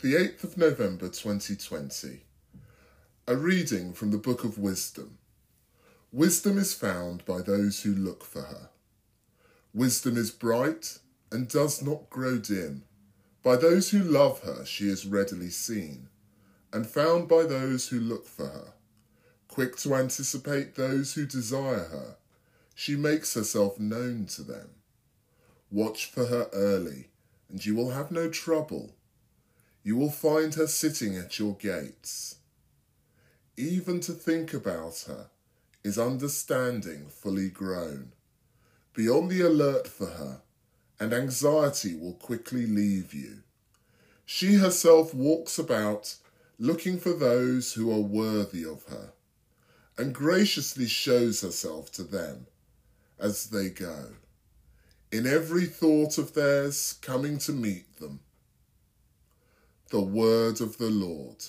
the 8th of November 2020. A reading from the Book of Wisdom. Wisdom is found by those who look for her. Wisdom is bright and does not grow dim. By those who love her, she is readily seen, and found by those who look for her. Quick to anticipate those who desire her, she makes herself known to them. Watch for her early, and you will have no trouble. You will find her sitting at your gates. Even to think about her is understanding fully grown. Be on the alert for her, and anxiety will quickly leave you. She herself walks about looking for those who are worthy of her, and graciously shows herself to them as they go in every thought of theirs coming to meet them. The word of the Lord.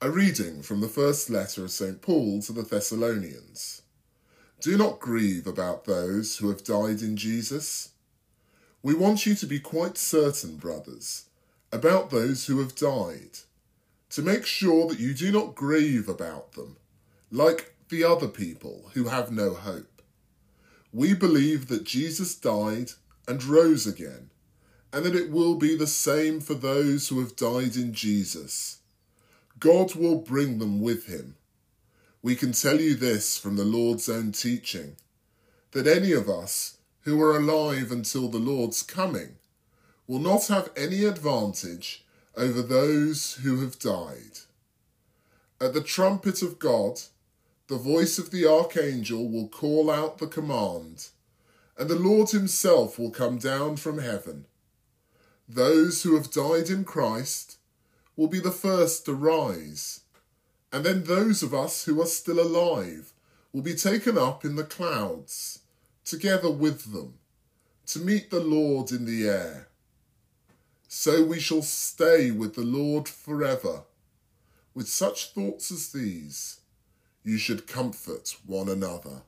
A reading from the first letter of St. Paul to the Thessalonians. Do not grieve about those who have died in Jesus we want you to be quite certain, brothers, about those who have died, to make sure that you do not grieve about them, like the other people who have no hope. We believe that Jesus died and rose again, and that it will be the same for those who have died in Jesus. God will bring them with him. We can tell you this from the Lord's own teaching that any of us who are alive until the Lord's coming will not have any advantage over those who have died. At the trumpet of God, the voice of the archangel will call out the command, and the Lord himself will come down from heaven. Those who have died in Christ will be the first to rise, and then those of us who are still alive will be taken up in the clouds together with them, to meet the Lord in the air. So we shall stay with the Lord forever. With such thoughts as these, you should comfort one another.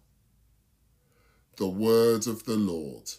The word of the Lord.